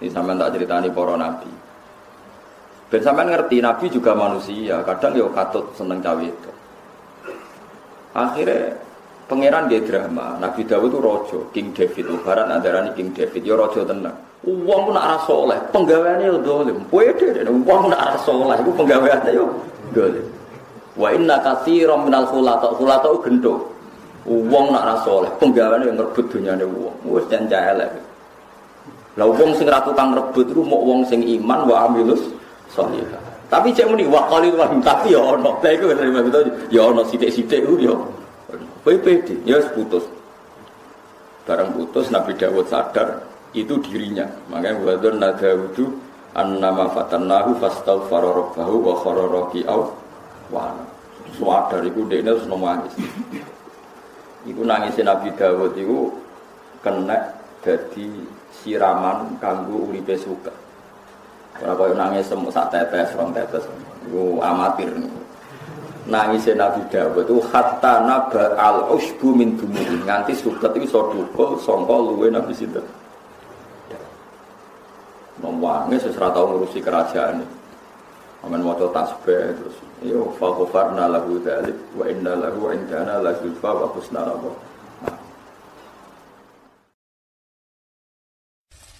Ini sampean tak ceritani para nabi. Ben sampean ngerti nabi juga manusia, kadang yo katut seneng cawe itu. Akhirnya pangeran dia drama. Nabi Dawud itu rojo, King David. Barat antaranya King David, ya rojo tenang. Uang pun arah soleh, penggaweannya yo dolim. Pwede, uang pun arah soleh, itu penggaweannya yo dolim. Wa inna katsiran minal khulata, khulata gendho. Uang nak arah soleh, penggaweannya yang ngerebut dunyane uang. Wes jan elek. Lah wong sing ra tukang rebut iku mau wong sing iman wa amilus sholihah. Tapi cek muni wa qalil wa tapi ya ono. Lah iku ya ono sithik-sithik ku ya. Pede, ya putus. Barang putus Nabi Dawud sadar itu dirinya. Makanya wadon nadawudu annama fatannahu fastaghfara rabbahu wa khara raki'au wa Suadar iku dekne terus nangis. Iku nangisnya Nabi Dawud iku kena jadi siraman kanggo uripe suka. Ora koyo nangis semut sak tetes, rong tetes. Iku amatir. Nangis Nabi Dawud itu hatta naba al usbu min dumuri nganti suket itu iso dukul sangka luwe Nabi sinten. Nomwange seserah tau ngurusi kerajaan. Aman maca tasbih terus yo fa ghafarna lahu dzalik wa inna lahu indana la zulfa wa husna rabbah.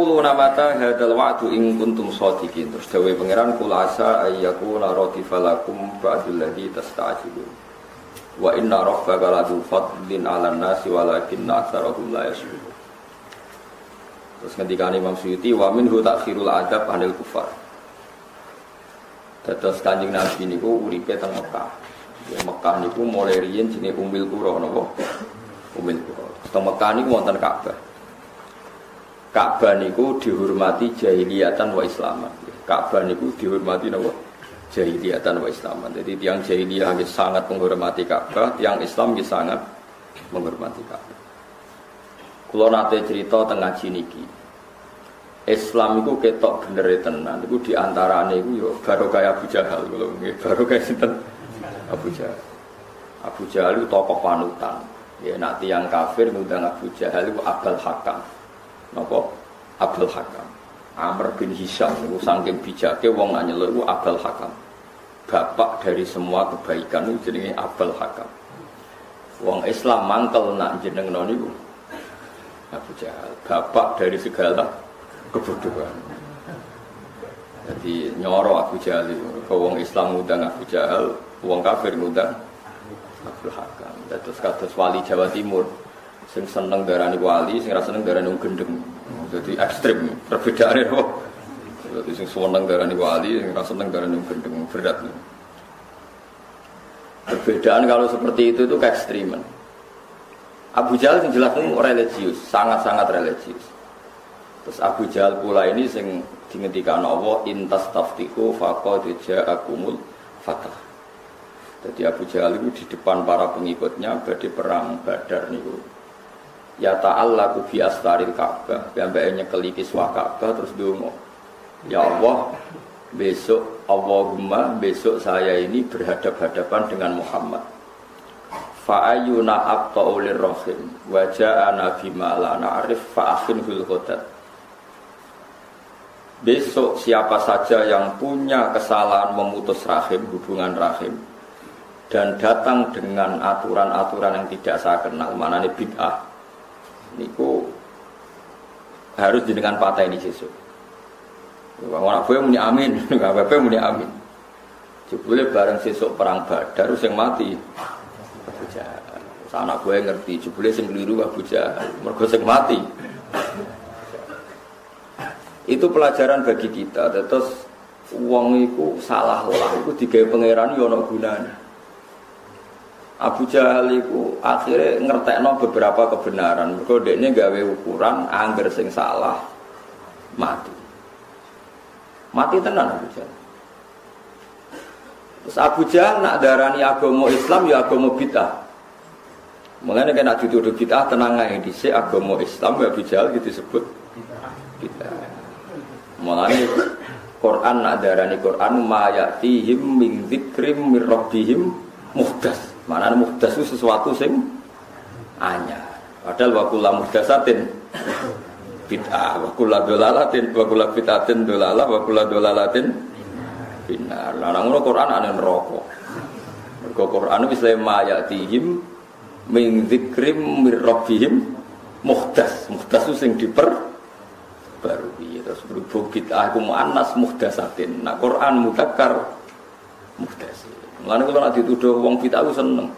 Kulo namata hadal wa'du ing kuntum shodiqin Terus dawe pangeran kula asa ayyakuna radifalakum ba'dul ladhi tasta'jilun Wa inna rabbaka ladu fadlin 'alan nasi walakin aktsarahum la yashkurun Terus ketika Imam Suyuti wa minhu takhirul adab anil kufar Dados Kanjeng Nabi niku uripe teng Mekah. Ya Mekah niku mulai riyen jenenge Umil Qura napa? Umil Qura. Teng Mekah niku wonten Ka'bah. Ka'bah niku dihormati jahiliyatan wa islaman. Ka'bah niku dihormati napa? Jahiliyatan wa islaman. Jadi tiang jahiliyah sangat menghormati Ka'bah, tiang Islam sangat menghormati Ka'bah. Kulo nate cerita tengah niki. Islam itu ketok bener tenan. Iku di antarane iku yo baru kayak Abu Jahal kulo nggih, kayak sinten? Abu Jahal. Abu Jahal itu tokoh panutan. Ya nak tiang kafir ngundang Abu Jahal itu Abdul Hakam. Napa? Abdul Hakam. Amr bin Hisham itu saking bijake wong nyeluk itu Abdul Hakam. Bapak dari semua kebaikan itu jenenge Abdul Hakam. Wong Islam mangkel nak jeneng niku. Abu Jahal, bapak dari segala kebodohan. Jadi nyoro Abu Jahal itu, ke wong Islam ngundang Abu Jahal, wong kafir ngundang Abdul Hakam. Terus kados wali Jawa Timur, sing seneng darani wali, sing rasa seneng darani gendeng. Jadi ekstrim, perbedaannya apa? Jadi sing seneng darani wali, sing rasa seneng darani gendeng, berat. Perbedaan kalau seperti itu itu keekstriman. Abu Jahal yang jelas itu religius, sangat-sangat religius. Terus Abu Jahal pula ini sing dihentikan Allah intas taftiku faqad ja'akumul fatah. Jadi Abu Jahal itu di depan para pengikutnya badi perang Badar niku. Ya ta'allaku fi astaril Ka'bah, piyambake nyekeli kiswah Ka'bah terus donga. Ya Allah, besok Allahumma besok saya ini berhadap-hadapan dengan Muhammad fa'ayuna abta'u lirrahim wa ja'ana bima la na'rif fa'akhinhul khodat besok siapa saja yang punya kesalahan memutus rahim hubungan rahim dan datang dengan aturan-aturan yang tidak saya kenal mana ini bid'ah niku harus dengan patah ini sesuk Orang gue muni amin, apa muni amin. Jebule bareng sesuk perang Badar yang mati Abu. Anak gue ngerti, jebule sing keliru Abu Jahal. Mergo sing mati. Itu pelajaran bagi kita. Terus uang itu salah lah, itu digawe pangeran yo ono gunane. Abu Jahal itu akhirnya ngertekno beberapa kebenaran. Mergo dekne gawe ukuran angger sing salah mati. Mati tenan Abu Jahal. Terus Abu Jahal nak darani agama Islam ya agama bid'ah. Mulane kena dituduh bid'ah tenang ae dhisik agama Islam ya Abu Jahal gitu disebut bid'ah. Quran nak darani Quran ma ya'tihim min dzikrim muhdas. Mana muhdas itu sesuatu sing anyar. Padahal wa kullu muhdasatin bid'ah, wa kullu dolalatin, wa kullu bid'atin dolalah, wa kullu dolalatin binar. Nang ngono Quran ana neraka. Mergo Quran wis le ma ya'tihim min dzikrim muhdas. Muhdas itu sing diper baru terus berhubung bid'ah aku mu'annas muhdasatin nah Quran mudakar muhdasin Mulane kalau nak dituduh wong bid'ah aku seneng.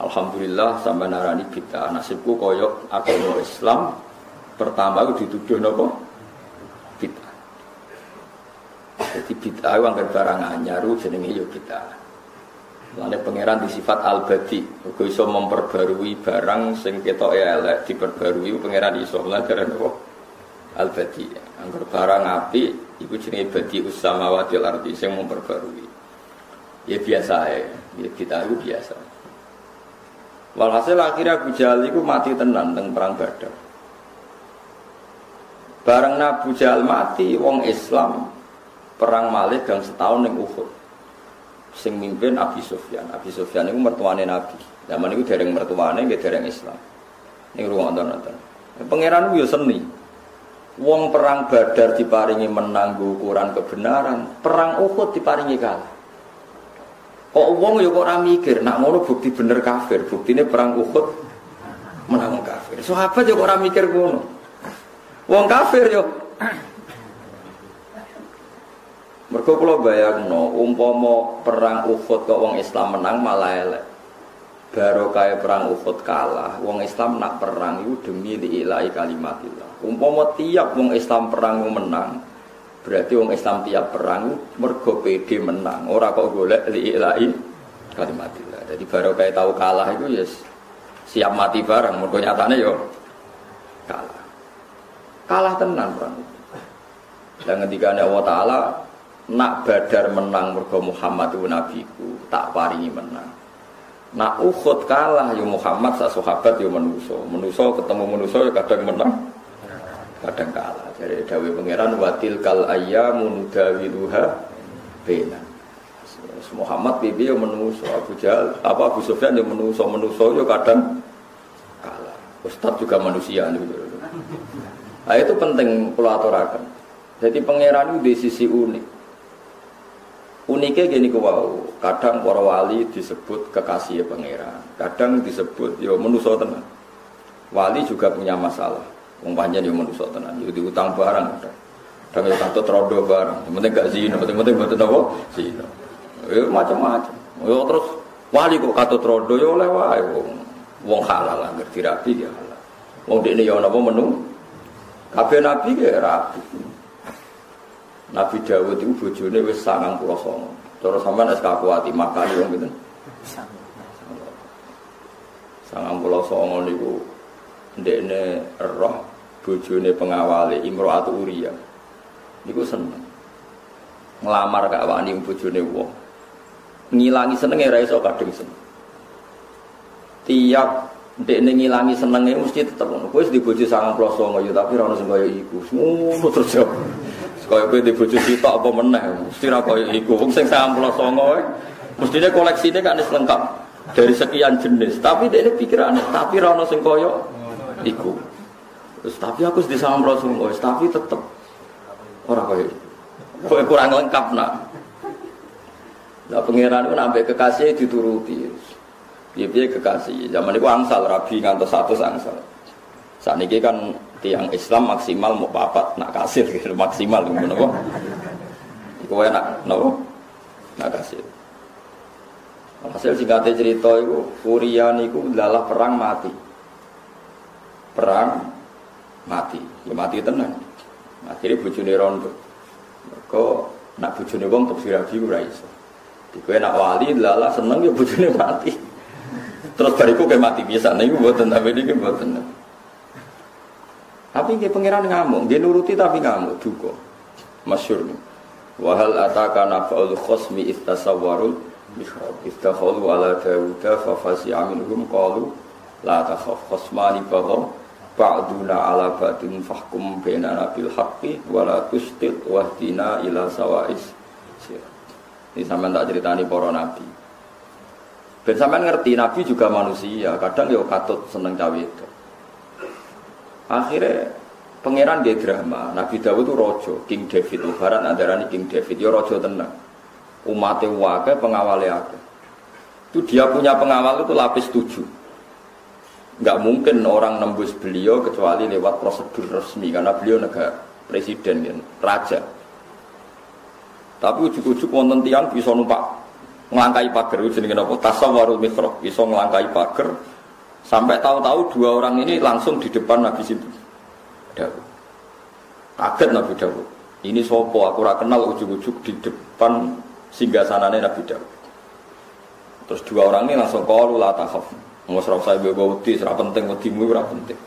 Alhamdulillah sampai narani bid'ah nasibku koyok agama Islam pertama aku dituduh nopo bid'ah. Jadi bid'ah angker barang anyar jenenge yo bid'ah. Mulane pangeran di sifat al-badi, iso memperbarui barang sing ketoke elek diperbarui pangeran iso. Mulane nopo? Al-badi. Barang api iku jenenge badi usamawati al-ardi sing memperbarui ya biasa ya, kita itu biasa. Walhasil akhirnya Abu Jahal itu mati tenan teng perang Badar. Bareng Abu Jahal mati, wong Islam perang Malik gang setahun yang Uhud. Sing mimpin Abi Sufyan. Abi Sufyan itu mertuane Nabi. Zaman itu dereng mertuane, nggih dereng Islam. Ini ruang nonton-nonton. Pangeran itu ya seni. Wong perang Badar diparingi menang ukuran kebenaran, perang Uhud diparingi kalah. Kok wong ya kok ora mikir, nak ngono bukti bener kafir, buktine perang Uhud menang kafir. Sahabat ya kok ora mikir ngono. Wong kafir yo. Mergo kula bayangno umpama perang Uhud kok wong Islam menang malah elek. Baru kayak perang Uhud kalah, wong Islam nak perang itu demi liilai kalimatillah. Umpama tiap wong Islam perang menang, Berarti wong Islam tiap perang mergo PD menang. Ora kok golek liilai kalimatillah. Jadi baru kayak tahu kalah itu ya yes, siap mati bareng. Mergo nyatane yo kalah. Kalah tenan perang. Dan ketika Allah Ta'ala nak badar menang mergo Muhammad itu nabiku tak paringi menang. Nak Uhud kalah yo Muhammad sak sahabat yo menuso. Menuso ketemu menuso kadang menang kadang kalah. Jadi Dawi Pangeran watil kal ayyamu nudawiluha bena. Muhammad bibi yang menuso Abu Jahal apa Abu Sufyan yang menuso menuso yo kadang kalah. Ustadz juga manusia juga. Nah, itu penting pulaturakan. Jadi pangeran itu di sisi unik. Uniknya gini wow, kadang para wali disebut kekasih pangeran, kadang disebut yo menuso tenan. Wali juga punya masalah. Wong panjang yang manusia tenan, itu diutang barang. Itu satu terodo barang. Yang penting gak zina, penting penting apa? Zina. Ya macam-macam. Ya terus wali kok kata terodo ya oleh wong wong halal lah ngerti rapi ya halal. Wong ini ya napa menu? Kabeh nabi ya rapi. Nabi Dawud itu bojone wis 99. Cara sampean es kakuati makani wong pinten? 99 niku ndekne roh bojone pengawale Imro'atu Uriyah niku seneng. Ngelamar gak wani bojone wong. Ngilangi senenge ra iso kadung seneng. Tiap ndek ngilangi senenge mesti tetep ngono. Kowe di bojo 99 ya tapi ra ono sing iku. Ngono terus yo kaya kowe di bojo sitok apa meneh. Mesti ra kaya iku. Wong sing 99 wae mestine koleksine kan lengkap. Dari sekian jenis. Tapi dia pikirannya tapi ra ono kaya iku Terus tapi aku di sama Rasulullah, tapi tetep orang kaya kok kurang lengkap nak. Nah pangeran itu sampai kekasih dituruti. Dia dia kekasih. Zaman itu angsal rabi ngantos satu angsal. Saat ini kan tiang Islam maksimal mau papat nak kasir gitu maksimal gitu nopo. Iku enak nopo nak kasir. Hasil singkatnya cerita itu Furian itu adalah perang mati. Perang mati ya mati tenang akhirnya bujuni rondo mereka nak bujuni wong untuk sirabi ora iso Kowe nak wali lala seneng ya bujuni mati. Terus bariku kayak mati biasa nih buatan tapi ini buatan. Tapi dia pangeran ngamuk, dia nuruti tapi ngamuk duko. Masyur nih. Wahal ataka nafa'ul khosmi istasawwarul mihrab istakhalu ala dawuda fa fasi'a minhum qalu la takhaf khasmani bagha ba'duna ala ba'din fahkum bainana bil haqqi wa la tustit wahdina ila sawa'is. Ini sampean tak ceritani para nabi. Ben sampean ngerti nabi juga manusia. Kadang ya katut seneng cawe itu. Akhirnya pangeran dia drama Nabi Dawud itu rojo King David. Lebaran antara King David ya rojo tenang. Umatnya wakil pengawalnya ada itu dia punya pengawal itu lapis tujuh nggak mungkin orang nembus beliau kecuali lewat prosedur resmi karena beliau negara presiden kan, raja. Tapi ujuk-ujuk wonten tiang bisa numpak ngelangkai pagar. Jenenge apa tasawwarul mikro bisa ngelangkai pagar. Sampai tahu-tahu dua orang ini langsung di depan Nabi situ Dawud kaget Nabi Dawud ini sopo? Aku kenal ujuk-ujuk di depan singgah sananya Nabi Daud. Terus dua orang ini langsung kalu la takhaf. Mau serap saya bawa wedi, serap penting wedimu serap penting.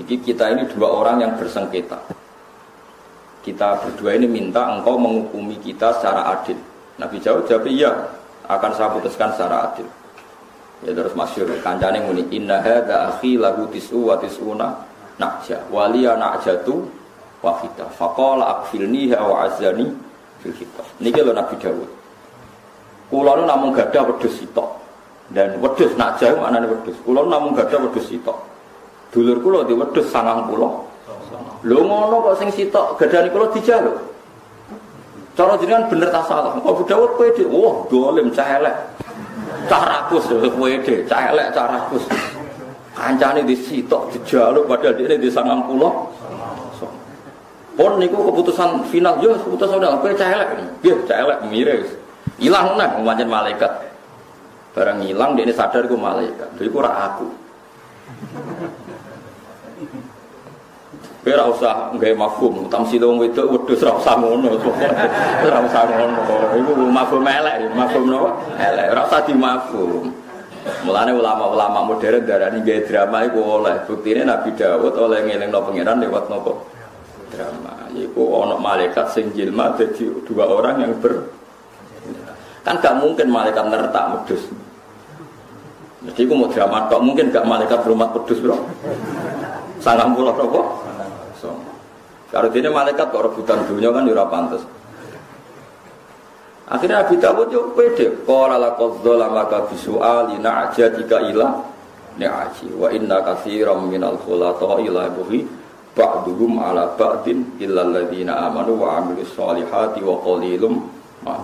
Iki kita ini dua orang yang bersengketa. Kita berdua ini minta engkau menghukumi kita secara adil. Nabi Daud jawab iya, akan saya putuskan secara adil. Ya terus masyur kancane muni inna hadza akhi lahu tis'u wa tis'una nakja waliya nakjatu wafita faqala akfilniha wa azani fil khitab. Niki lho Nabi Dawud. Kula nu namung gadah wedhus sitok. Dan wedhus nak jauh anane wedhus. Kula namung gadah wedhus sitok. Dulur kula di wedhus 90. Lho ngono kok sing sitok gadani kula dijaluk. Cara jenengan bener ta salah. Kok Abu Dawud pede. Wah, dolim cah elek. Cah rakus pede, cah elek cah. Kancane di sitok dijaluk padahal dia di 90. Pon niku keputusan final yo keputusan udah kowe cah elek. Nggih, cah elek mirip. Ilang nang pancen malaikat. Barang hilang dia ini sadar ku malaikat. Jadi ku aku. Ora usah nggawe mafhum, tamsil wong wedok wedhus ora usah ngono. Ora usah ngono. Iku mafhum elek, mafhum napa? Elek, ora usah dimafhum. Mulane ulama-ulama modern darani gawe drama iku oleh. Buktine Nabi Dawud oleh ngelingno pangeran lewat nopo? drama. Yaitu ono malaikat sing jilma jadi dua orang yang ber kan gak mungkin malaikat nertak medus. Jadi aku mau drama kok mungkin gak malaikat rumah pedus bro. Sangat pulau apa? So. Kalau ini malaikat kok rebutan dunia kan jurah pantas. Akhirnya Abi Dawud yo pede. Qala laqad dzalamaka bisu'ali na'jatika ila ni'aji wa inna katsiran minal khulata ila buhi ba'duhum ala ba'din illal ladzina amanu wa amilus solihati wa qalilum ma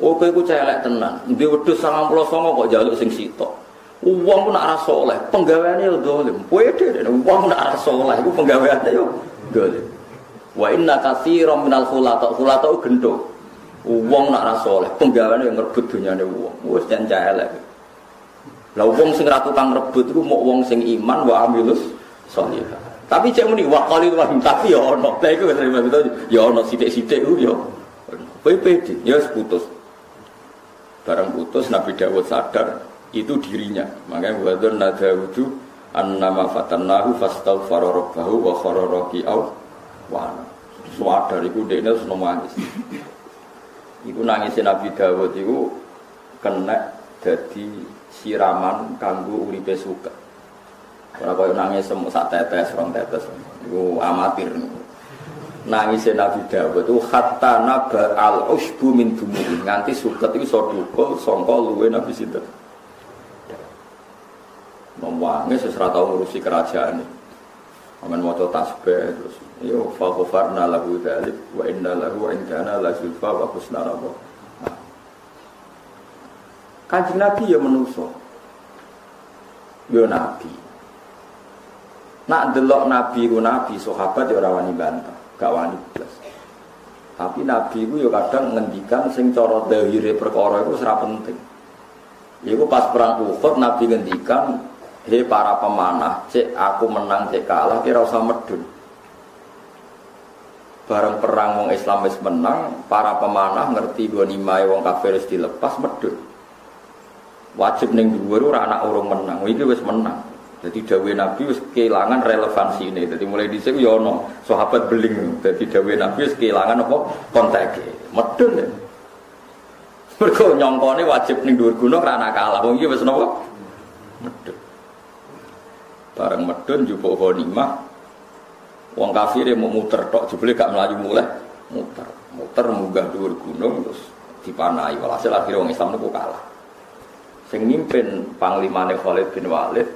Oh kowe ku celek tenan. Ndi wedhus 99 kok jaluk sing sitok. Wong ku nak ra saleh, penggaweane yo dolim. Pede wong nak ra saleh iku penggaweane yo dolim. Wa inna katsiran minal khulata, khulata gendho. Wong nak ra saleh, penggaweane yo ngrebut dunyane wong. Wis jan celek. Lah wong sing ra tukang rebut iku mok wong sing iman wa amilus solihah. Tapi cek muni wa qalil wa tapi ya ono. Lah iku terima itu ya ono sithik-sithik ku ya. Pede, ya putus. Barang putus Nabi Dawud sadar itu dirinya. Makanya wadon nadawudu annama fatannahu fastaghfara rabbahu wa khara raki'au wa Suadar iku dekne nangis. Iku nangisin Nabi Dawud iku kena jadi siraman kanggo uripe suka. Ora koyo nangis semua sak tetes, rong tetes. Iku amatir. Nangis Nabi Dawud itu hatta naba al usbu min dumuri nganti suket itu iso dukul sangka luwe Nabi sinten. Memwangi sesra tau ngurusi kerajaan. Aman maca tasbih terus yo fa ghafarna lahu dzalik wa inna lahu indana la zulfa wa husna rabbah. Kanjeng Nabi ya menuso. Yo Nabi. Nak delok nabi ku nabi sahabat ya ora wani bantah, gak wani blas. Tapi nabi ku ya kadang ngendikan sing cara dhahire perkara iku ora penting. Iku pas perang Uhud nabi ngendikan, "He para pemanah, cek aku menang cek kalah kira usah medun." Bareng perang wong Islam wis menang, para pemanah ngerti ghanimah wong kafir wis dilepas medun. Wajib ning dhuwur ora anak urung menang, iki wis menang. Jadi dawe Nabi wis kehilangan relevansi ini. Jadi mulai di sini ya ono sahabat beling. Jadi dawe Nabi wis kehilangan apa kontak. Medun ya. Mergo nyongkone wajib ning dhuwur gunung ra kalah. Wong iki wis napa? Medun. Bareng medun njupuk ghanimah. Wong kafir mau muter tok jebule gak melayu mulai muter. Muter munggah dhuwur gunung terus dipanai. Walhasil akhirnya wong Islam niku kalah. Sing mimpin panglimane Khalid bin Walid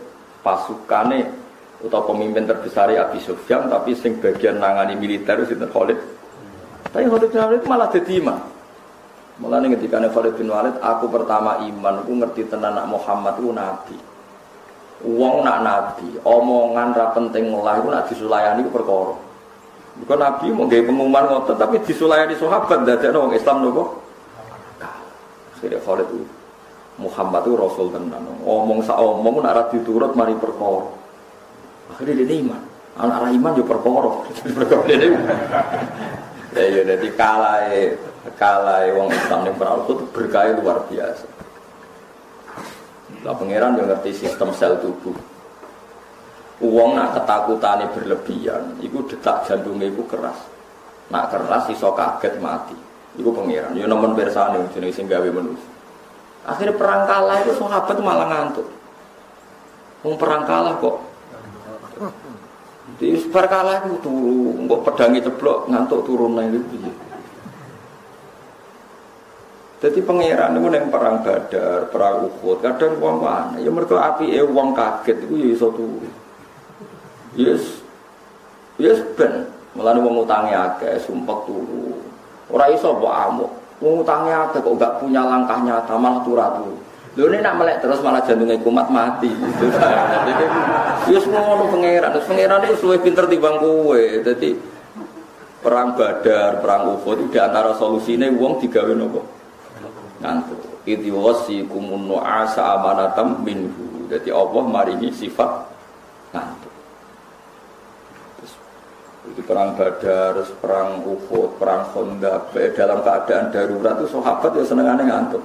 pasukane atau pemimpin terbesar Abi Sufyan tapi sing bagian nangani militer itu Khalid. Tapi Khalid bin Walid malah jadi imam. Malah nih ketika Khalid bin Walid, aku pertama iman, aku ngerti tenan nak Muhammad itu nabi. Uang nak nabi, omongan ra penting lah itu nak disulayani itu perkara. Bukan nabi mau gaya pengumuman ngotot, tapi disulayani sahabat dari orang Islam nopo. Jadi Khalid itu Muhammad itu Rasul tenan. Omong sa omong nak diturut mari perkara. Akhirnya dia iman. Anak iman juga perkara. Perkara dia. Ya ya jadi kalah kalah wong Islam yang perahu itu berkah luar biasa. Lah pangeran yang ngerti sistem sel tubuh. Uang nak ketakutannya berlebihan, itu detak jantungnya itu keras. Nak keras iso kaget mati. Iku pangeran. Yo nemen bersane jenenge sing gawe manusia. Akhirnya perang kalah itu sahabat malah ngantuk. Wong perang kalah kok. Di perang kalah itu turu, kok pedangnya ceblok ngantuk turun lagi itu. Jadi pangeran itu yang perang badar, perang uhud, kadang uang mana? Ya mereka api eh uang kaget itu ya iso tuh. Yes, yes ben. Malah uang utangnya agak sumpah turu. Orang iso buat amuk. Uang utangnya agak kok gak punya langkah nyata malah. Lho ini nak melek terus malah jantungnya kumat mati. Jadi, ya semua orang. Terus pangeran itu suwe pinter timbang kue. Jadi perang badar, perang uhud itu di antara solusinya uang digawe nopo ngantuk. Idhi wasikum nu'asa amanatam minhu. Jadi Allah maringi sifat ngantuk. Itu perang Badar, perang Uhud, perang Khandaq, dalam keadaan darurat itu sahabat ya senengannya ngantuk.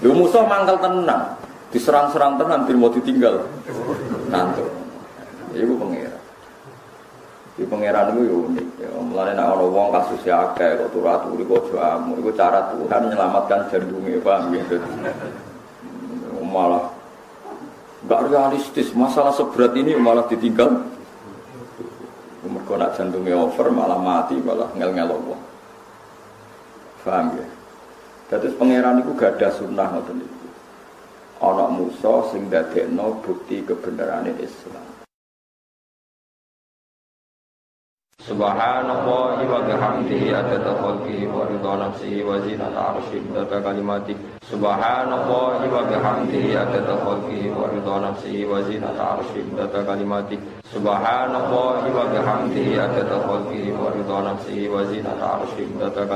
Lu musuh mangkal tenang, diserang-serang tenang, tidak mau ditinggal. Ngantuk. Ibu pengira. Di pangeran itu ya unik. Ya, mulai nak ono wong kasus ya akeh kok turu aturi kok jamu. Iku cara Tuhan menyelamatkan jantungnya paham gitu. Malah nggak realistis. Masalah seberat ini malah ditinggal. Mereka nak jantungnya over malah mati malah ngel-ngel wong. Paham ya? Jadi pangeran itu gak ada sunnah ngoten itu. Anak Musa sing dadekno bukti kebenaran Islam. Subhanallah wa bihamdihi adada khalqihi wa ridha nafsihi wa zinata arsyihi adada kalimati Subhanallah wa bihamdihi adada khalqihi wa ridha nafsihi wa zinata arsyihi adada kalimati Subhanallah wa bihamdihi adada khalqihi wa ridha nafsihi wa zinata arsyihi adada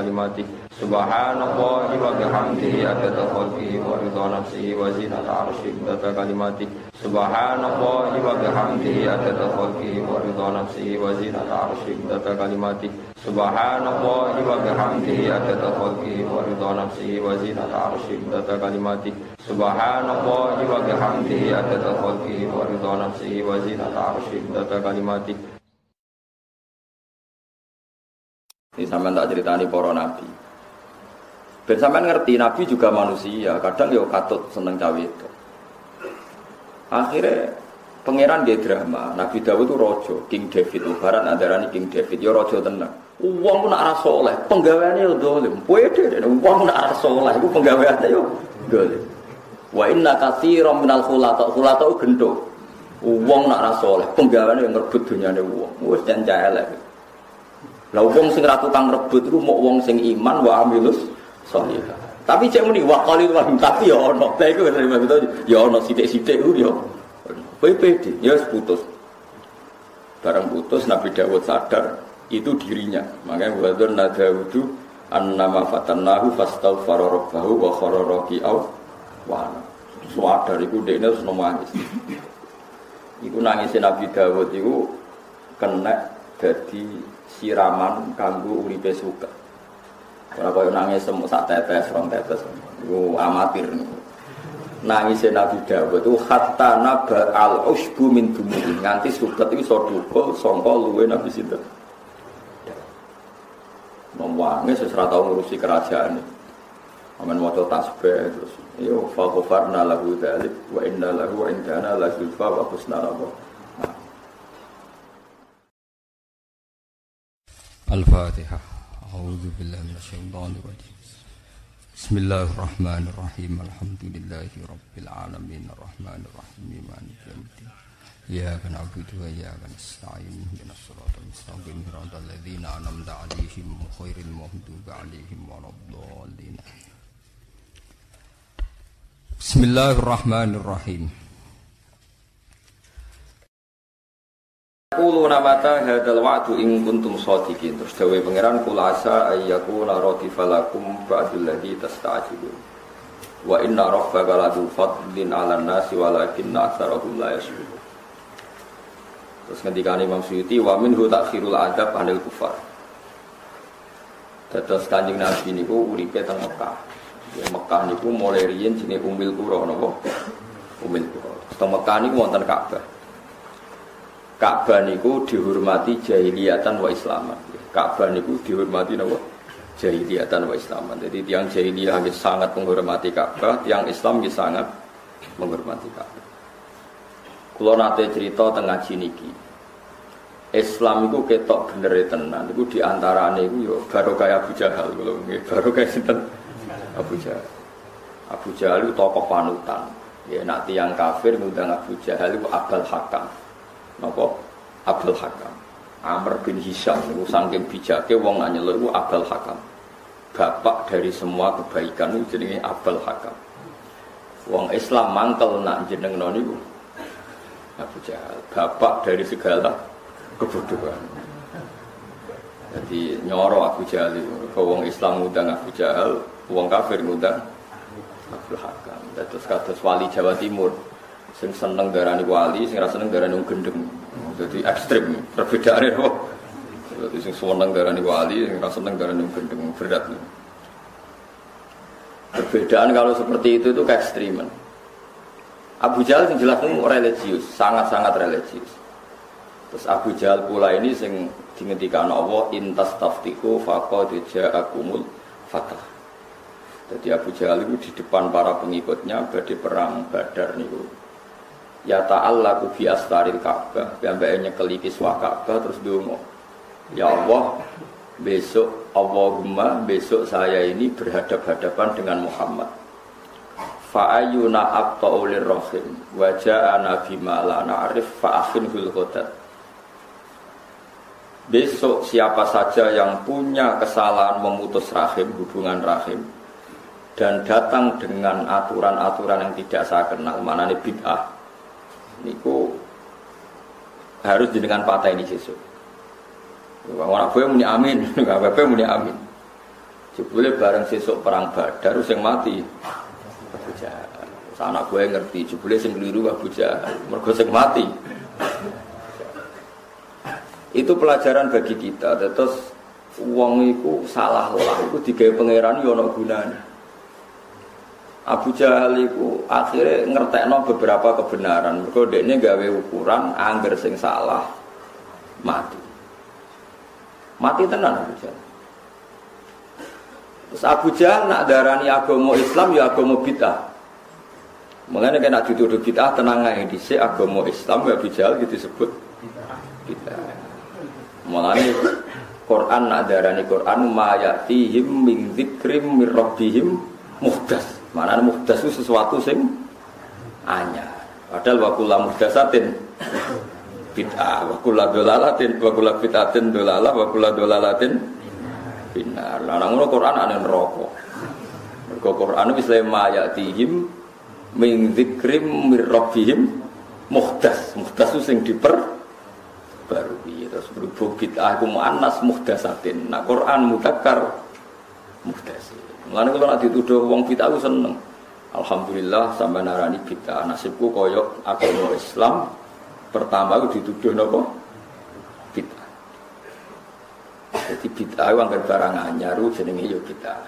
Subhanallah wa bihamdihi adada khalqihi wa ridha nafsihi wa zinata arsyihi adada Subhanallah wa bihamdihi adada khalqihi wa ridha nafsihi wa zinata data kalimati. Subhanallah wa bihamdihi adada khalqihi wa ridha nafsihi wa zinata arshih kalimati subhanallah wa bihamdihi adada khalqihi wa ridha nafsihi wa zinata arshih data kalimati Ini sampean tak ceritani para nabi. Ben sampean ngerti nabi juga manusia, kadang ya katut seneng cawe itu. Akhirnya Pangeran dia drama. Nabi Dawud itu rojo, King David. Lebaran antara ini King David. Ya rojo tenang. Uang pun arah soleh. Penggawaannya ya dolim. Pwede. Uang pun arah soleh. Itu penggawaannya ya dolim. Wa inna katsiran minal khulata. Khulata itu gendo. Uang nak arah soleh. Penggawaannya yang ngerebut dunyanya uang. Wes jangan elek. Lah uang sing ra tukang rebut itu mau uang sing iman wa amilus sholihah. Tapi cek muni wa qalil wa tapi ya ono. Lah iku ya ono sithik-sithik ku ya. PPD, ya putus. Barang putus Nabi Dawud sadar itu dirinya. Makanya wadon nadawudu annama fatannahu fastaghfara rabbahu wa khara raki'aw wa Sadar iku dekne terus nangis. Iku nangisin Nabi Dawud iku kena jadi siraman kanggo uripe suka. Ora koyo nangis semua sak tetes, rong tetes. Iku amatir niku nangis Nabi Dawud itu hatta naba al usbu min dumuri nganti suket itu iso dukul sangka luwe Nabi sinten Nomwange seserah tau ngurusi kerajaan Aman maca tasbih terus yo fa ghafarna lahu dzalik wa inna lahu indana la zulfa wa husna rabbah. الفاتحة أعوذ بالله من الشيطان الرجيم بسم الله الرحمن الرحيم الحمد لله رب العالمين الرحمن الرحيم مالك يوم الدين إياك نعبد وإياك نستعين اهدنا الصراط المستقيم صراط الذين أنعمت عليهم غير المغضوب عليهم ولا الضالين Bismillahirrahmanirrahim. Kulo nama ta hadal waktu ing kuntum sodikin Terus dewi pangeran kulasa ayaku naroti falakum ratifalakum lagi tas tasta'jilun. Wa inna rabbaka ladu fadlin 'alan nasi walakinna aktsarahum la. Terus ketika Imam Syuuti wa minhu takhirul adab 'anil kufar. Terus Kanjeng Nabi niku uripe teng Ya Mekah niku mulai riyen jenenge Umil Qura napa? Umil Qura. Teng Mekah niku wonten Ka'bah. Ka'bah niku dihormati jahiliyatan wa islaman. Ka'bah niku dihormati napa? Jahiliyatan wa islaman. Jadi tiang jahiliyah sangat menghormati Ka'bah, tiang Islam sangat menghormati Ka'bah. Kula nate cerita teng ngaji niki. Islam itu ketok bener tenan. Iku di antarane iku yo baru kaya Abu Jahal kula nggih, baru kaya sinten? Abu Jahal. Abu Jahal itu tokoh panutan. Ya nak tiang kafir ngundang Abu Jahal itu Abdul Hakam. Napa? Abdul Hakam. Amr bin Hisham itu saking bijake wong nanyeluk iku Abdul Hakam. Bapak dari semua kebaikan itu jenenge Abdul Hakam. Wong Islam mangkel nak jeneng niku Abu Jahal, bapak dari segala kebodohan. Jadi nyoro Abu Jahal itu, wong Islam ngundang Abu Jahal, wong kafir ngundang Abdul Hakam. Terus kados wali Jawa Timur, sing seneng darani wali, sing rasa seneng darani wong gendeng. Jadi ekstrim, perbedaannya kok. Jadi sing seneng darani wali, sing rasa seneng darani wong gendeng, berat. Perbedaan kalau seperti itu itu keekstriman. Abu Jahal yang jelas itu religius, sangat-sangat religius. Terus Abu Jahal pula ini sing dihentikan Allah intas taftiku faqad ja'akumul fatah. Jadi Abu Jahal itu di depan para pengikutnya badai perang Badar niku. Ya ta'allaku bi astaril Ka'bah, piyambake nyekeli kiswah Ka'bah terus ndonga. Ya Allah, besok Allahumma besok saya ini berhadap-hadapan dengan Muhammad fa'ayuna abta'u lirrahim wa ja'ana bima la na'rif fa'akhin hul besok siapa saja yang punya kesalahan memutus rahim hubungan rahim dan datang dengan aturan-aturan yang tidak saya kenal mana ini bid'ah niku harus dengan patah ini sesuk orang gue muni amin nggak apa muni amin Jebule bareng sesuk perang Badar yang mati Abu Jahal. Anak gue ngerti, jebule sing keliru Abu Jahal. Mergo sing mati. Itu pelajaran bagi kita. Terus uang itu salah lah, itu digawe pangeran yo ono gunane. Abu Jahal itu akhirnya ngertekno beberapa kebenaran. Mergo dekne gawe ukuran angger sing salah mati. Mati tenan Abu Jahal. Terus Abu Jahal nak darani agama Islam ya agama bid'ah. Mengenai kena dituduh bid'ah tenang aja di agama Islam ya Abu Jahal gitu disebut bid'ah. Mengenai Quran nak darani Quran ma ya'tihim min dzikrim min rabbihim muhdas. Mana muhdas itu sesuatu sing anyar. Padahal wa kullu muhdasatin bid'ah wa kullu dolalatin wa kullu bid'atin dolalah wa kullu dolalatin binar. Nang ngono Quran ana neraka. Mergo Quran wis ma yatihim min dzikrim mir muhdas. Itu sing diper baru terus berhubung bid'ah ku muannas muhdasatin. Nah Quran mudzakkar muhdas. Mulane kula nek dituduh wong bid'ah ku seneng. Alhamdulillah sampai narani bid'ah nasibku koyok agama Islam pertama aku dituduh nopo bid'ah. Jadi bid'ah anggar barang anyar jenenge ya bid'ah.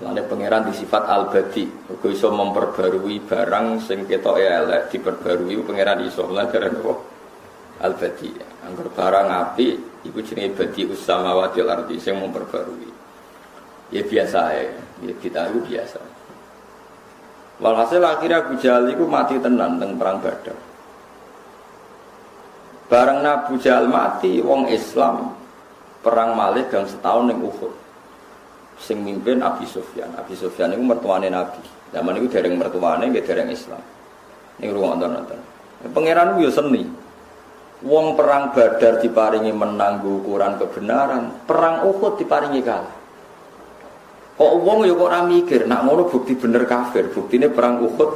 Lalu pangeran di sifat al-badi, kok iso memperbarui barang sing ketok elek diperbarui pangeran iso lah karena apa? Al-badi. Anggar barang api iku jenenge badi usamawati ardi sing memperbarui. Ya biasa ya. Kita itu biasa. Walhasil akhirnya Abu Jahal itu mati tenan teng perang Badar. Bareng Abu Jahal mati, wong Islam perang Malik gang setahun ning Uhud. Sing mimpin Abi Sufyan. Abi Sufyan itu mertuane Nabi. Zaman itu dereng mertuane nggih dereng Islam. Ning ruang nonton-nonton. Pangeran itu seni. Wong perang Badar diparingi menang ukuran kebenaran, perang Uhud diparingi kalah. Kok wong ya kok ora mikir, nak ngono bukti bener kafir, buktine perang Uhud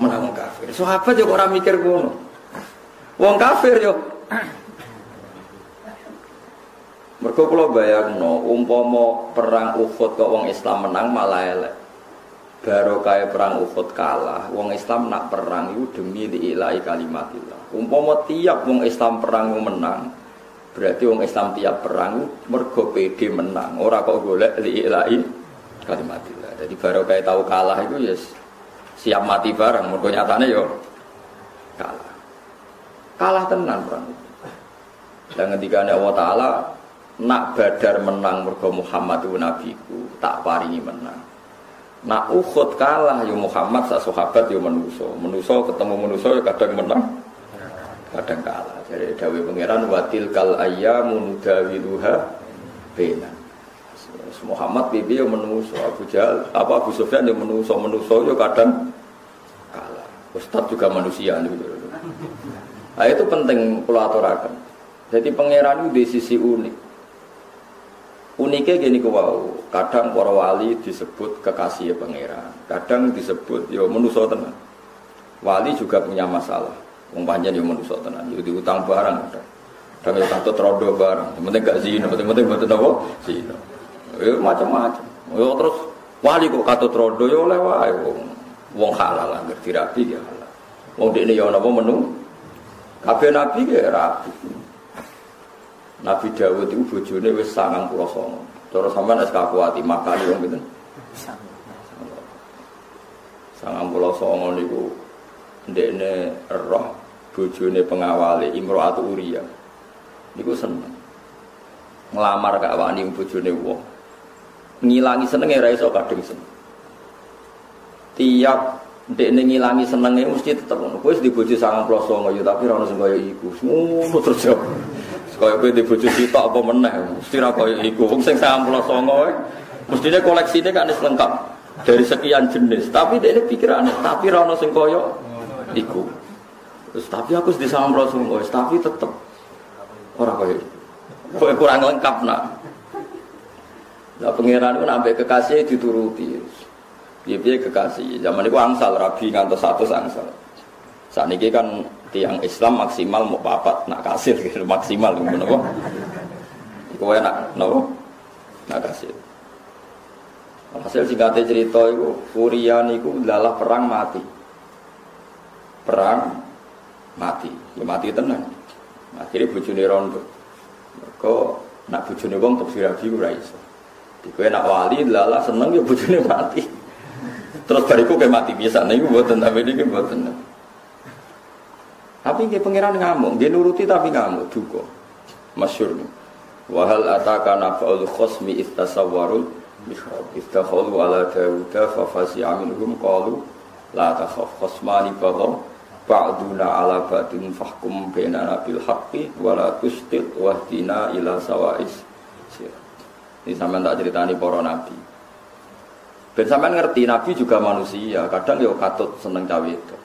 menang kafir. Sahabat ya kok ora mikir ngono. Wong kafir yo. Mergo kula bayangno umpama perang Uhud kok wong Islam menang malah elek. Baru kaya perang Uhud kalah, wong Islam nak perang itu demi diilai kalimatillah. Umpama tiap wong Islam perang menang, Berarti wong Islam tiap perang mergo PD menang. Ora kok golek liilai kalimatillah. Jadi baru kayak tahu kalah itu ya siap mati bareng. Mergo nyatane yo kalah. Kalah tenan perang. Dan ketika Allah Ta'ala nak badar menang mergo Muhammad itu nabiku tak paringi menang. Nak Uhud kalah yo Muhammad sak sahabat yo menuso. Menuso ketemu menuso kadang menang kadang kalah. Jadi Dawi Pangeran watil kal ayyamu nudawiluha bena. Muhammad bibi yang menuso Abu Jahal, apa Abu Sufyan yang menuso menuso yo kadang kalah. Ustad juga manusia gitu. Nah itu penting kalau aturakan. Jadi pangeran itu di sisi unik. Uniknya gini wow, kadang para wali disebut kekasih pangeran, kadang disebut yo menuso tenan. Wali juga punya masalah. Wong panjang yo manusa tenan, yo diutang barang. Dan yo katut rodo barang. Penting gak zina, penting penting mboten apa? Zina. Yo macam-macam. Yo terus wali kok katut rodo yo oleh wae wong. Wong halal anggere dirapi ya halal. Wong dekne yo napa menu? Kabeh nabi ge rapi. Nabi Dawud itu bojone wis 99. Cara sampean es kakuati makani wong pinten? 99 niku ndekne roh bojone pengawale Imro'atu Uriyah niku seneng. Ngelamar kak wani bojone wong. Ngilangi senenge ra iso kadung seneng. Tiap ndekne ngilangi senenge mesti tetep ngono. Kowe di bojo 99 ya tapi ora ono iku. Ngono terus yo kaya di bojo sitok apa meneh. Mesti ra iku. Wong sing 99 wae mestine koleksine kan lengkap. Dari sekian jenis. Tapi dia pikirannya tapi rano koyo iku Terus tapi aku di sama Rasulullah, tapi tetep orang kaya kaya kurang lengkap nak. Nah pangeran itu sampai kekasih dituruti. Dia dia kekasih. Zaman itu angsal rabi ngantos satu angsal. Saat ini kan tiang Islam maksimal mau papat nak kasir gitu maksimal gitu nopo. Iku nak nopo nak kasir. Hasil singkatnya cerita itu Furian itu adalah perang mati. Perang mati, ya mati tenang. Akhirnya bujuni rondo. Kok nak bujuni wong untuk sirabi ora iso. Dikowe nak wali lala seneng ya bujuni mati. Terus bariku kayak mati biasa, nih gue buatan tapi ini buatan. Tapi dia pangeran ngamuk, dia nuruti tapi ngamuk juga. Masyur nih. Wahal ataka nafa'ul khosmi istasawwarul mihrab istakhalu ala dawuda fa fasi'a qalu la takhaf khosmani baghaw ba'duna ala ba'din fahkum bainana bil haqqi wa la tustit wahdina ila sawa'is. Ini sampean tak ceritani para nabi. Ben sampean ngerti nabi juga manusia. Kadang yo katut seneng cawe itu.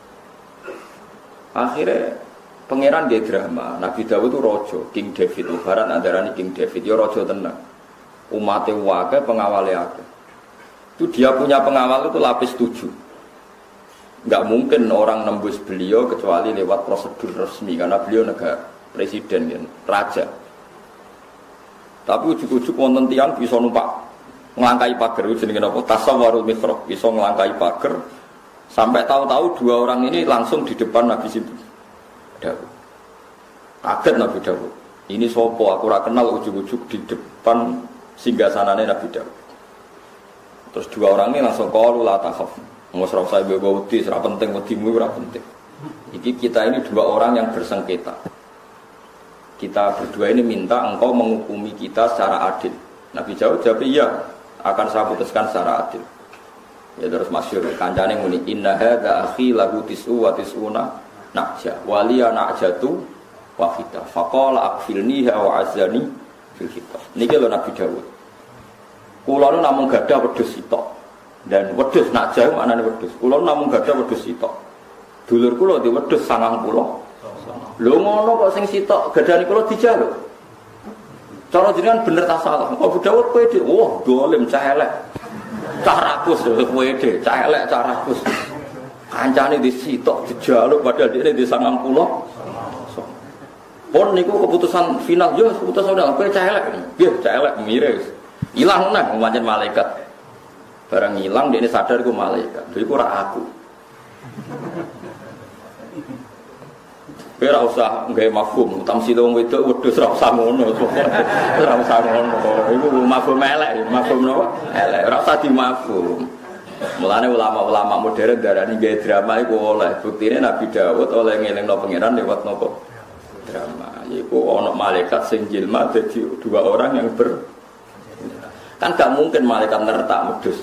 Akhirnya pangeran dia drama Nabi Dawud itu rojo King David. Barat antara King David yo rojo tenang. Umatnya wakil pengawalnya itu dia punya pengawal itu lapis tujuh nggak mungkin orang nembus beliau kecuali lewat prosedur resmi karena beliau negara presiden kan raja. Tapi ujuk-ujuk wonten tiang bisa numpak ngelangkai pagar. Jenenge apa tasawwarul mikrob bisa ngelangkai pagar. Sampai tahu-tahu dua orang ini langsung di depan Nabi situ Dawud kaget Nabi Dawud ini sopo? Aku ora kenal ujuk-ujuk di depan singgah sanane Nabi Dawud terus dua orang ini langsung kalu la takhaf Mau serap saya bawa wedi, serap penting wedimu serap penting. Iki kita ini dua orang yang bersengketa. Kita berdua ini minta engkau menghukumi kita secara adil. Nabi jawab, jawab iya. akan saya putuskan secara adil. Ya terus masyur kancane muni inna hadza akhi lahu tis'u wa tis'una nakja waliya nakjatu wahida faqala akfilniha wa azani fil kitab. Niki lho Nabi Dawud. Kula nu namung gadah. Dan wedhus nakja maknane wedhus. Kula namung gadah wedhus sitok. Dulur kula di wedhus 90. Lho ngono kok sing sitok gadane kula dijaluk. Cara jenengan bener ta salah. Kok Abu Dawud kowe wah dolim cah elek. Cah rakus kowe dhewe, cah elek cah rakus. Kancane disitok dijaluk padahal dia di 90. Pon niku keputusan final yo keputusan udah kowe cah elek. Nggih, cah elek mire. Ilang malaikat. Barang hilang dia ini sadar ku malaikat. Jadi ku aku. Ora usah nggawe mafhum, tamsil wong wedok wedhus ora usah ngono. Ora usah ngono. Iku mafhum elek, mafhum napa? Elek, ora usah dimafhum. Mulane ulama-ulama modern darani gawe drama iku oleh. Buktine Nabi Dawud oleh ngelingno pangeran lewat napa? Drama. Iku ana malaikat sing jilma dadi dua orang yang ber Kan gak mungkin malaikat nertak wedhus.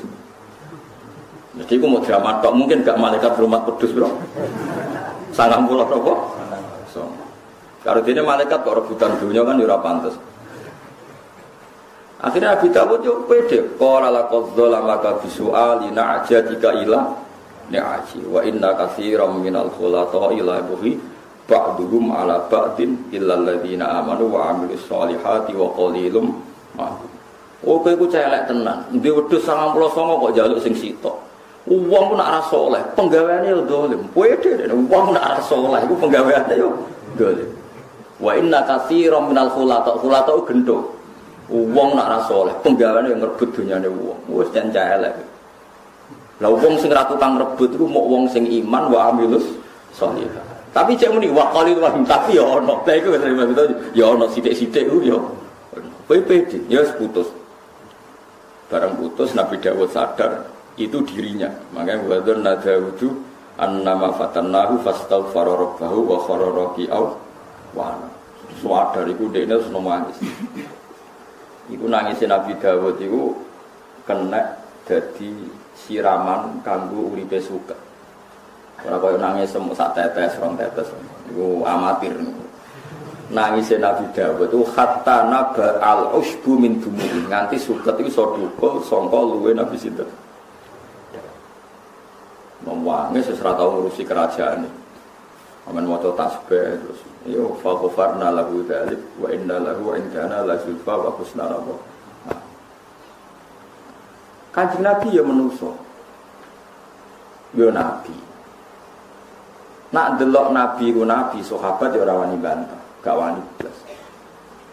Jadi aku mau drama tok mungkin gak malaikat rumah pedus bro. Sangat pulau apa? So. Kalau ini malaikat kok rebutan dunia kan ya ora pantes. Akhirnya Nabi Dawud yo pede. Qala laqad zalamaka bisu'ali na'jatika ila ni'aji wa inna katsiran minal khulata ila buhi ba'duhum ala ba'din illa alladziina amanu wa 'amilus solihati wa qalilum ma. Oh kowe ku celek tenan. Ndi wedhus 99 kok jaluk sing sitok. Uang pun arah soleh, penggaweannya yo dolim. Pede, uang nak arah soleh, itu penggaweannya yo dolim. Wa inna katsiran minal khulata, khulata gendo. Uang nak arah soleh, penggaweannya yang ngerebut dunyane uang. Wes jan elek. Lah uang sing ra tukang rebut mau uang sing iman wa amilus sholihah. Tapi cek muni wa qalil wa tapi ya ono. Lah iku ya ono sithik-sithik ku yo. Kowe pede, ya putus. Barang putus Nabi Dawud sadar itu dirinya. Makanya wadur nadawudu annama fatannahu fastaghfara rabbahu wa khara raki'au wa Suwadar iku dekne terus nangis. Iku nangisin Nabi Dawud iku kena jadi siraman kanggo uripe suka. Ora koyo nangis semua sak tetes, rong tetes. Iku amatir. Nangisnya Nabi Dawud itu hatta naba al usbu min dumuri nganti suket itu sodukul songkol luwe Nabi Sinten. Mewangi seserah tahu ngurusi kerajaan ini. Aman mau tasbih terus. Yo fakofarna lahu dalik wa inna lahu indana la zulfa wa husna nabo. Kanjeng Nabi ya menuso. Yo Nabi. Nak delok Nabi ku Nabi, sahabat ya ora wani bantah, gak wani blas.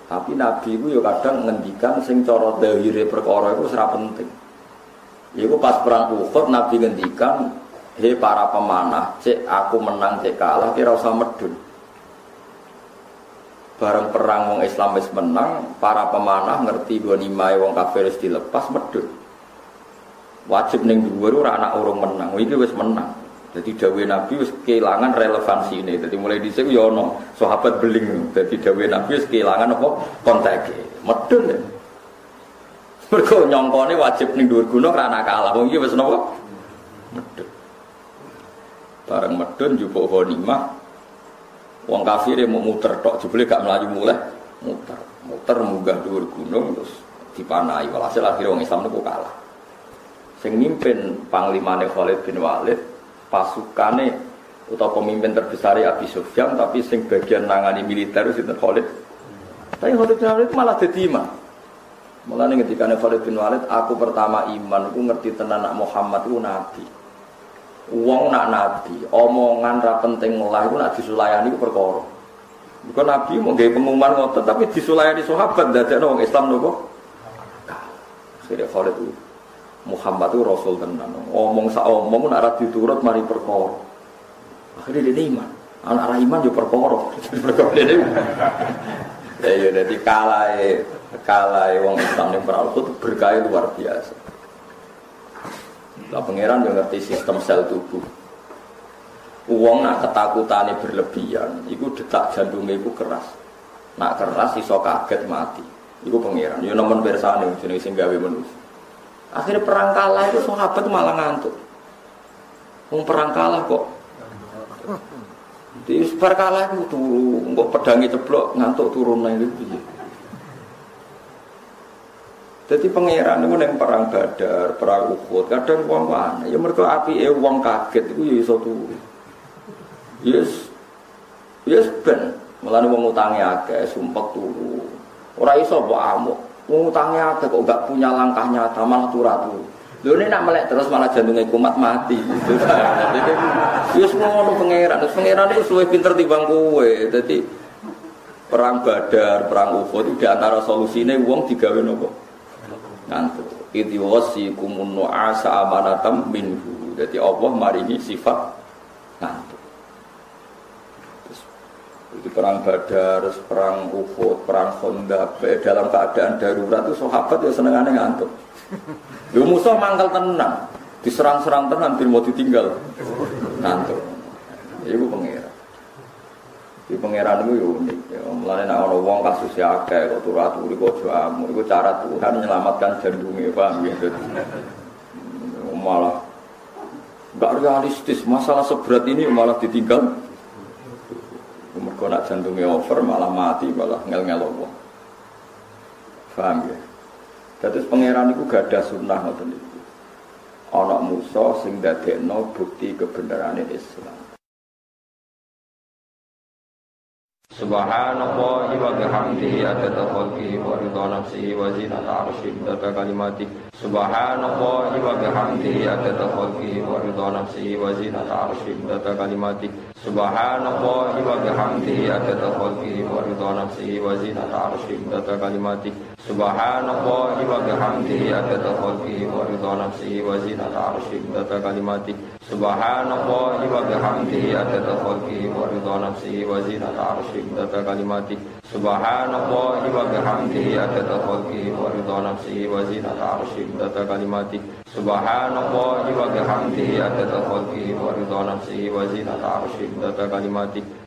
Tapi Nabi ku ya kadang ngendikan sing cara dahire perkara iku ora penting. Iku pas perang Uhud Nabi ngendikan Hei para pemanah, cek aku menang, cek kalah, kira usah medun. Bareng perang wong Islam wis menang, para pemanah ngerti gue nimai wong kafir wis dilepas medun. Wajib ning dhuwur ora anak urung menang, iki wis menang. Jadi dawe Nabi wis kehilangan relevansi ini. Jadi mulai dhisik ya ono sahabat beling. Jadi dawe Nabi wis kehilangan apa konteke. Medun ya. Mergo nyongkone wajib ning dhuwur gunung anak kalah. Wong iki wis napa? Medun. Bareng medun jupuk ghanimah. Wong kafir mau muter tok jebule gak melayu mulai muter. Muter munggah dhuwur gunung terus dipanai. Walhasil akhirnya wong Islam niku kalah. Sing mimpin panglimane Khalid bin Walid pasukane atau pemimpin terbesar Abi Sufyan tapi sing bagian nangani militer itu Khalid. Tapi Khalid bin Walid malah jadi imam. Malah nih ketika Khalid bin Walid, aku pertama iman, aku ngerti tenan Muhammad itu nabi. Uang nak nabi, omongan ra penting lah, itu nak disulayani perkara. Bukan nabi mau gaya pengumuman ngotot, tapi disulayani sahabat, dari orang Islam nopo. Akhirnya Khalid itu Muhammad itu Rasul tenan. Omong sa omong nak ra diturut mari perkara. Akhirnya dia iman. Anak ra iman yo perkara. Ya ya jadi kalai kalai wong Islam yang itu berkah luar biasa. Lah pangeran yang ngerti sistem sel tubuh. Uang nak ketakutannya berlebihan, itu detak jantungnya itu keras. Nak keras iso kaget mati. Iku pangeran. Yo nemen persane jenenge sing gawe manusia. Akhirnya perang kalah itu sahabat malah ngantuk. Mau perang kalah kok. Di perang kalah itu turu, kok pedangi ceblok ngantuk turun lagi itu. Jadi pangeran itu yang perang badar, perang uhud, kadang uang mana? Ya mereka api eh uang kaget itu ya turu. Yes, yes ben. Malah uang utangnya agak sumpah turu. Orang iso buat amuk. Wong utangnya ada kok gak punya langkah nyata malah turu Lho ini nak melek terus malah jantungnya kumat mati. Jadi ya semua ngono pangeran. Terus pangeran itu lebih pinter timbang kowe. Jadi perang Badar, perang Uhud itu di antara solusinya wong digawe nopo? Ngantuk. Idhi wasikumun nu'asa amanatam minhu. Jadi Allah maringi sifat ngantuk. Itu perang Badar, perang Uhud, perang Khandaq. Dalam keadaan darurat itu sahabat ya senengannya ngantuk. Lu musuh mangkal tenang, diserang-serang tenang, bil mau ditinggal ngantuk. Ibu pengira. Di pangeran itu unik. Ya, mulai nak orang wong kasus ya akeh kok turu aturi kok. Iku cara Tuhan menyelamatkan jantungnya paham ya. Malah gak realistis masalah seberat ini malah ditinggal Mereka nak jantungnya over malah mati malah ngel-ngel Allah. Paham ya? Jadi pangeran itu gak ada sunnah ngoten itu. Anak Musa sing dadekno bukti kebenaran Islam. Subhanallah wa bihamdihi adada khalqihi wa ridha nafsihi wa zinata arshih data kalimati. Subhanallah wa bihamdihi adada khalqihi wa ridha nafsihi wa zinata arshih data kalimati. Subhanallah wa bihamdihi adada khalqihi wa ridha nafsihi wa zinata arshih data kalimati. Subhanallah wa bihamdihi adada khalqihi wa ridha nafsihi wa zinata arshih data kalimati Subhanallah wa bihamdihi adada khalqihi wa ridha nafsihi wa zinata arshih data kalimati. Subhanallah wa bihamdihi adada khalqihi wa ridha nafsihi wa zinata arshih data kalimati. Subhanallah wa bihamdihi adada khalqihi wa ridha nafsihi wa zinata arshih data kalimati